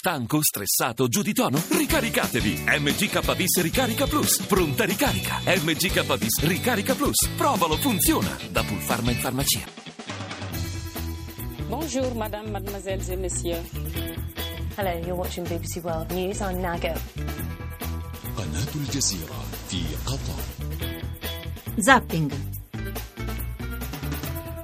Stanco, stressato, giù di tono? Ricaricatevi! MGKBIS Ricarica Plus. Pronta ricarica. MGKBIS Ricarica Plus. Provalo, funziona. Da Pulpharma in farmacia. Bonjour, madame, mademoiselles et messieurs. Hello, you're watching BBC World News. I'm Nago. قناة الجزيرة في قطر Zapping.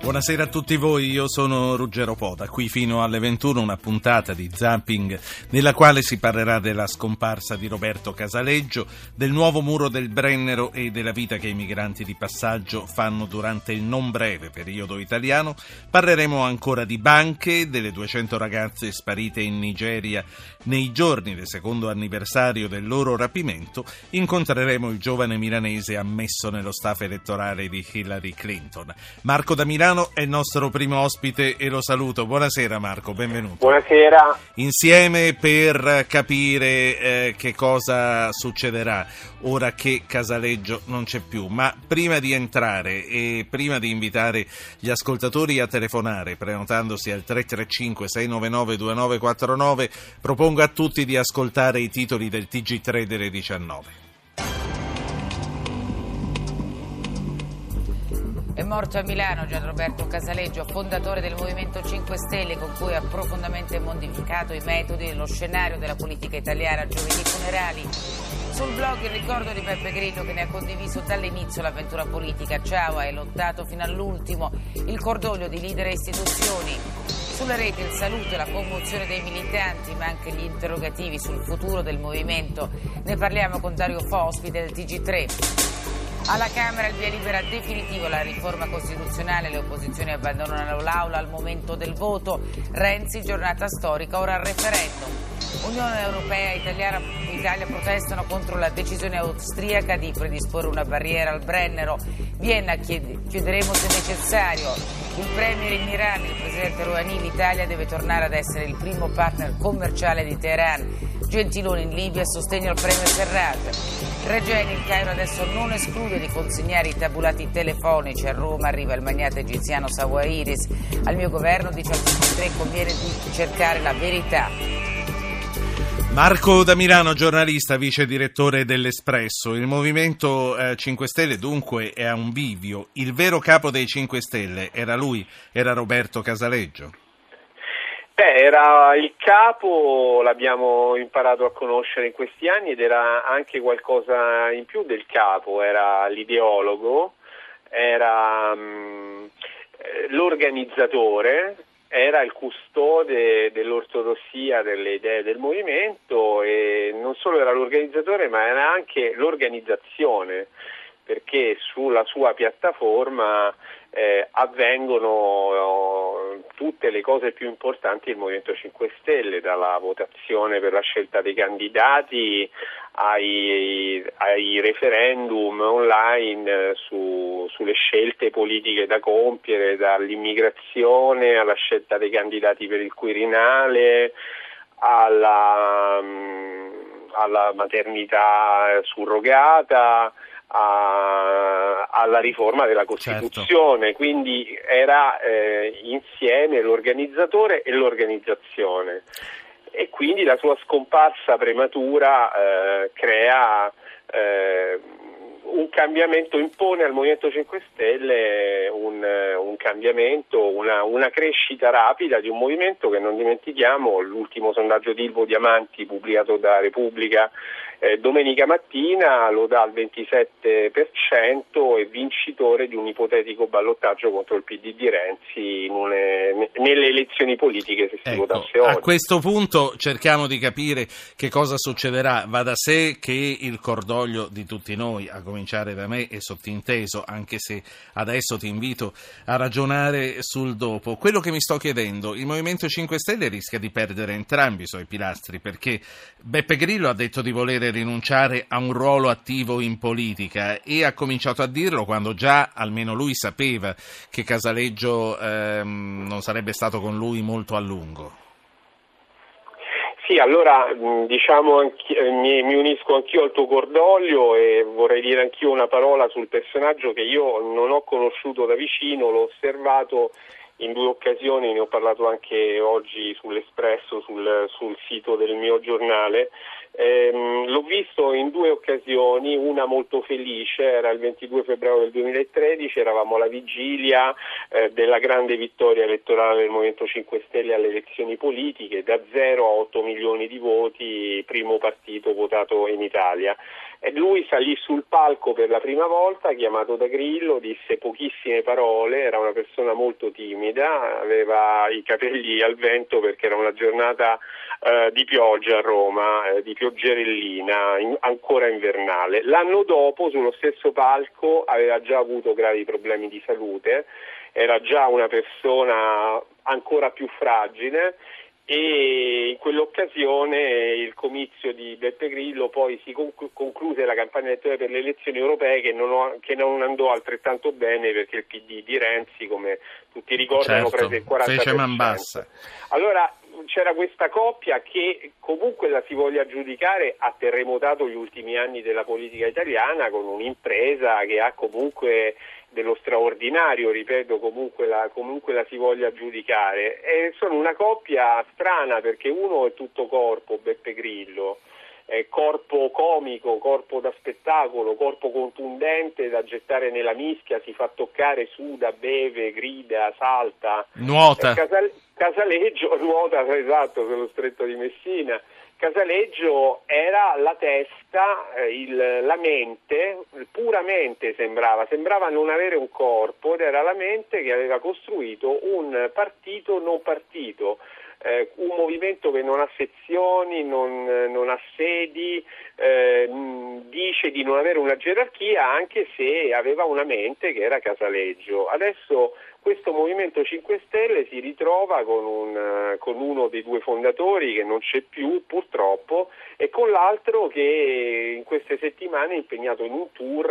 Buonasera a tutti voi, io sono Ruggero Pota, qui fino alle 21 una puntata di Zapping nella quale si parlerà della scomparsa di Roberto Casaleggio, del nuovo muro del Brennero e della vita che i migranti di passaggio fanno durante il non breve periodo italiano. Parleremo ancora di banche, delle 200 ragazze sparite in Nigeria nei giorni del secondo anniversario del loro rapimento. Incontreremo il giovane milanese ammesso nello staff elettorale di Hillary Clinton. Marco da Milano è il nostro primo ospite e lo saluto. Buonasera Marco, benvenuto. Buonasera. Insieme per capire eh, che cosa succederà ora che Casaleggio non c'è più. Ma prima di entrare e prima di invitare gli ascoltatori a telefonare prenotandosi al 335-699-2949, propongo a tutti di ascoltare i titoli del TG3 delle 19. Morto a Milano Gian Roberto Casaleggio, fondatore del Movimento 5 Stelle, con cui ha profondamente modificato i metodi e lo scenario della politica italiana giovedì funerali. Sul blog il ricordo di Peppe Grillo che ne ha condiviso dall'inizio l'avventura politica. Ciao, hai lottato fino all'ultimo. Il cordoglio di leader e istituzioni. Sulle reti il saluto e la commozione dei militanti, ma anche gli interrogativi sul futuro del movimento. Ne parliamo con Dario Fo, ospite del TG3. Alla Camera il via libera definitivo la riforma costituzionale, le opposizioni abbandonano l'aula al momento del voto. Renzi, giornata storica, ora al referendum. Unione Europea e Italiana, Italia protestano contro la decisione austriaca di predisporre una barriera al Brennero. Vienna chiede, chiuderemo se necessario. Il Premier in Iran, il Presidente Rouhani, l'Italia deve tornare ad essere il primo partner commerciale di Teheran. Gentiloni in Libia sostegno al Premier Serraj. Regeni, il Cairo adesso non esclude di consegnare i tabulati telefonici a Roma, arriva il magnate egiziano Sawahiris. Al mio governo, dice al 23, conviene di cercare la verità. Marco da Milano, giornalista, vice direttore dell'Espresso. Il Movimento eh, 5 Stelle dunque è a un bivio. Il vero capo dei 5 Stelle era lui, era Roberto Casaleggio. Beh, era il capo, l'abbiamo imparato a conoscere in questi anni ed era anche qualcosa in più del capo, era l'ideologo, era um, l'organizzatore, era il custode dell'ortodossia delle idee del movimento e non solo era l'organizzatore ma era anche l'organizzazione perché sulla sua piattaforma eh, avvengono eh, tutte le cose più importanti del Movimento 5 Stelle, dalla votazione per la scelta dei candidati ai, ai referendum online eh, su, sulle scelte politiche da compiere, dall'immigrazione alla scelta dei candidati per il Quirinale, alla, mm, alla maternità surrogata a, alla riforma della Costituzione, certo. quindi era eh, insieme l'organizzatore e l'organizzazione e quindi la sua scomparsa prematura eh, crea eh, un cambiamento, impone al Movimento 5 Stelle un, un cambiamento, una, una, crescita rapida di un movimento che non dimentichiamo, l'ultimo sondaggio di Ilvo Diamanti pubblicato da Repubblica eh, domenica mattina lo dà al 27% e vincitore di un ipotetico ballottaggio contro il PD di Renzi une, nelle elezioni politiche se si ecco, votasse oggi. A questo punto cerchiamo di capire che cosa succederà. Va da sé che il cordoglio di tutti noi, a cominciare da me, è sottinteso, anche se adesso ti invito a ragionare sul dopo. Quello che mi sto chiedendo, il Movimento 5 Stelle rischia di perdere entrambi i suoi pilastri perché Beppe Grillo ha detto di volere rinunciare a un ruolo attivo in politica e ha cominciato a dirlo quando già almeno lui sapeva che Casaleggio ehm, non sarebbe stato con lui molto a lungo. Sì, allora diciamo mi, mi, unisco anch'io al tuo cordoglio e vorrei dire anch'io una parola sul personaggio che io non ho conosciuto da vicino, l'ho osservato in due occasioni, ne ho parlato anche oggi sull'Espresso, sul, sul sito del mio giornale. Ehm, l'ho visto in due occasioni, una molto felice, era il 22 febbraio del 2013, eravamo alla vigilia eh, della grande vittoria elettorale del Movimento 5 Stelle alle elezioni politiche, da 0 a 8 milioni di voti, primo partito votato in Italia. Lui salì sul palco per la prima volta, chiamato da Grillo, disse pochissime parole, era una persona molto timida, aveva i capelli al vento perché era una giornata eh, di pioggia a Roma, eh, di pioggerellina, in, ancora invernale. L'anno dopo, sullo stesso palco, aveva già avuto gravi problemi di salute, era già una persona ancora più fragile e in quell'occasione il comizio di Beppe Grillo poi si concluse la campagna elettorale per le elezioni europee che non, ho, che non, andò altrettanto bene perché il PD di Renzi, come tutti ricordano, certo, prese il 40%. Fece man bassa. Allora c'era questa coppia che comunque la si voglia giudicare ha terremotato gli ultimi anni della politica italiana con un'impresa che ha comunque dello straordinario, ripeto, comunque la, comunque la si voglia giudicare. E sono una coppia strana perché uno è tutto corpo, Beppe Grillo, è corpo comico, corpo da spettacolo, corpo contundente da gettare nella mischia, si fa toccare, suda, beve, grida, salta. Nuota. Casal- Casaleggio nuota, esatto, sullo stretto di Messina. Casaleggio era la testa, eh, il, la mente, puramente sembrava, sembrava non avere un corpo ed era la mente che aveva costruito un partito non partito, eh, un movimento che non ha sezioni, non, non ha sedi, eh, dice di non avere una gerarchia anche se aveva una mente che era Casaleggio. Adesso questo Movimento 5 Stelle si ritrova con, un, con, uno dei due fondatori che non c'è più purtroppo e con l'altro che in queste settimane è impegnato in un tour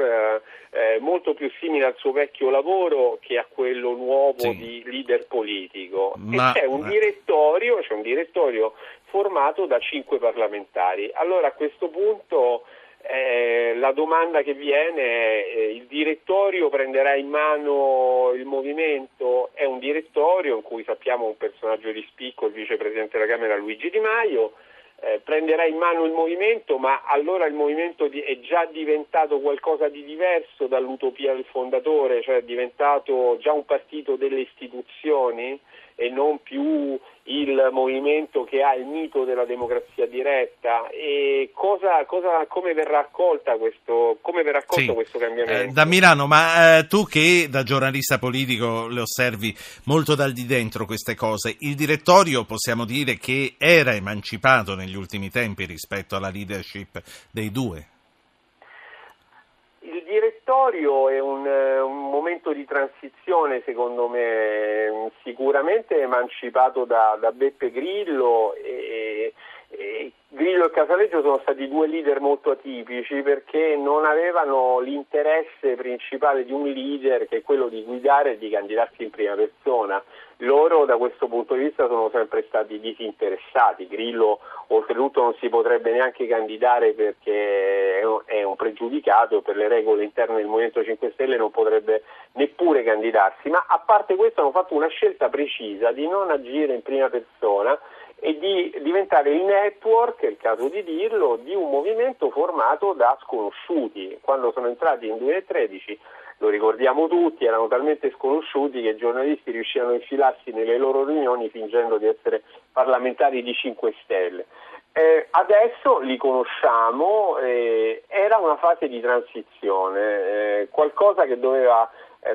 eh, molto più simile al suo vecchio lavoro che a quello nuovo sì. di leader politico. Ma... E c'è un direttorio, c'è un direttorio formato da cinque parlamentari. Allora a questo punto eh, la domanda che viene è eh, il direttorio prenderà in mano il movimento, è un direttorio in cui sappiamo un personaggio di spicco, il vicepresidente della Camera Luigi Di Maio, eh, prenderà in mano il movimento, ma allora il movimento di, è già diventato qualcosa di diverso dall'utopia del fondatore, cioè è diventato già un partito delle istituzioni e non più il movimento che ha il mito della democrazia diretta e cosa, cosa, come verrà accolta questo, come verrà accolto sì. questo cambiamento? Eh, da Milano, ma eh, tu che da giornalista politico le osservi molto dal di dentro queste cose, il direttorio possiamo dire che era emancipato negli ultimi tempi rispetto alla leadership dei due? Direttorio è un, eh, un, momento di transizione secondo me sicuramente emancipato da, da Beppe Grillo e, e Grillo e Casaleggio sono stati due leader molto atipici perché non avevano l'interesse principale di un leader che è quello di guidare e di candidarsi in prima persona. Loro da questo punto di vista sono sempre stati disinteressati. Grillo oltretutto non si potrebbe neanche candidare perché è un pregiudicato per le regole interne del Movimento 5 Stelle non potrebbe neppure candidarsi, ma a parte questo hanno fatto una scelta precisa di non agire in prima persona e di diventare il network, è il caso di dirlo, di un movimento formato da sconosciuti. Quando sono entrati nel 2013, lo ricordiamo tutti, erano talmente sconosciuti che i giornalisti riuscivano a infilarsi nelle loro riunioni fingendo di essere parlamentari di 5 Stelle. Eh, adesso li conosciamo, eh, era una fase di transizione, eh, qualcosa che doveva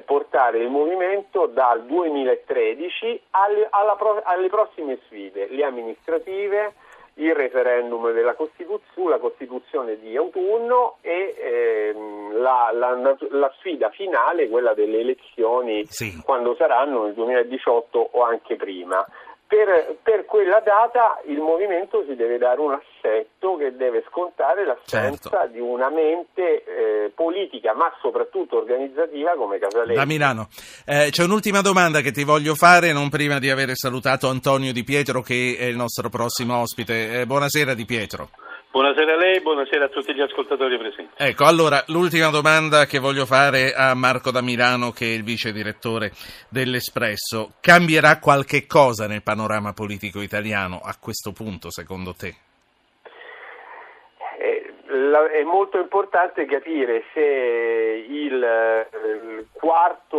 portare il movimento dal 2013 alle, pro, alle prossime sfide, le amministrative, il referendum della Costituzione, la Costituzione di autunno e ehm, la, la, la, sfida finale, quella delle elezioni, sì. quando saranno nel 2018 o anche prima per, per, quella data il movimento si deve dare un assetto che deve scontare l'assenza certo. di una mente eh, politica, ma soprattutto organizzativa come Casaleggio. Da Milano. Eh, c'è un'ultima domanda che ti voglio fare, non prima di aver salutato Antonio Di Pietro che è il nostro prossimo ospite. Eh, buonasera Di Pietro. Buonasera a lei, buonasera a tutti gli ascoltatori presenti. Ecco, allora, l'ultima domanda che voglio fare a Marco da Milano, che è il vice direttore dell'Espresso. Cambierà qualche cosa nel panorama politico italiano a questo punto, secondo te? Eh, è molto importante capire se il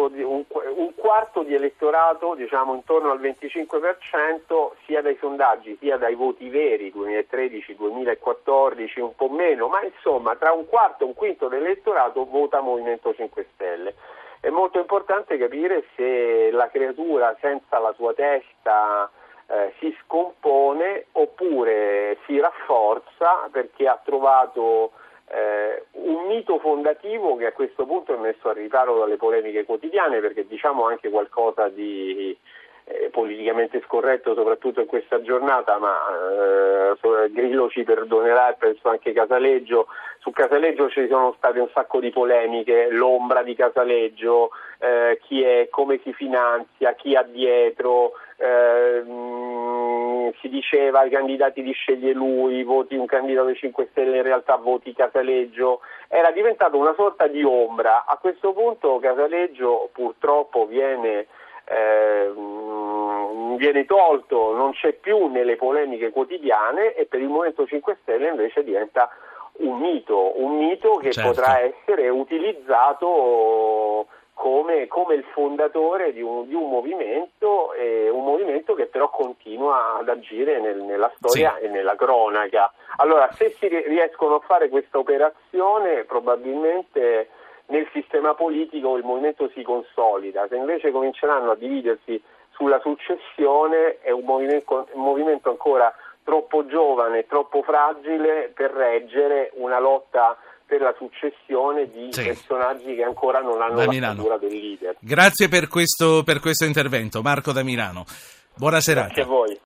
di, un, un, quarto di elettorato, diciamo intorno al 25%, sia dai sondaggi sia dai voti veri 2013, 2014, un po' meno, ma insomma tra un quarto e un quinto dell'elettorato vota Movimento 5 Stelle. È molto importante capire se la creatura senza la sua testa eh, si scompone oppure si rafforza perché ha trovato eh, un mito fondativo che a questo punto è messo a riparo dalle polemiche quotidiane perché diciamo anche qualcosa di eh, politicamente scorretto soprattutto in questa giornata ma eh, Grillo ci perdonerà e penso anche Casaleggio. Su Casaleggio ci sono state un sacco di polemiche l'ombra di Casaleggio eh, chi è, come si finanzia, chi ha dietro eh, si diceva ai candidati di sceglie lui, voti un candidato dei 5 Stelle, in realtà voti Casaleggio, era diventato una sorta di ombra. A questo punto Casaleggio purtroppo viene, eh, viene tolto, non c'è più nelle polemiche quotidiane e per il Movimento 5 Stelle invece diventa un mito, un mito che certo. potrà essere utilizzato come, come il fondatore di un, di un movimento, eh, un movimento che però continua ad agire nel, nella storia sì. e nella cronaca. Allora, se si riescono a fare questa operazione, probabilmente nel sistema politico il movimento si consolida, se invece cominceranno a dividersi sulla successione è un movimento, un movimento ancora troppo giovane, troppo fragile per reggere una lotta per la successione di sì. personaggi che ancora non hanno la figura del leader. Grazie per questo, per questo intervento, Marco da Milano. Buona serata. Grazie a voi.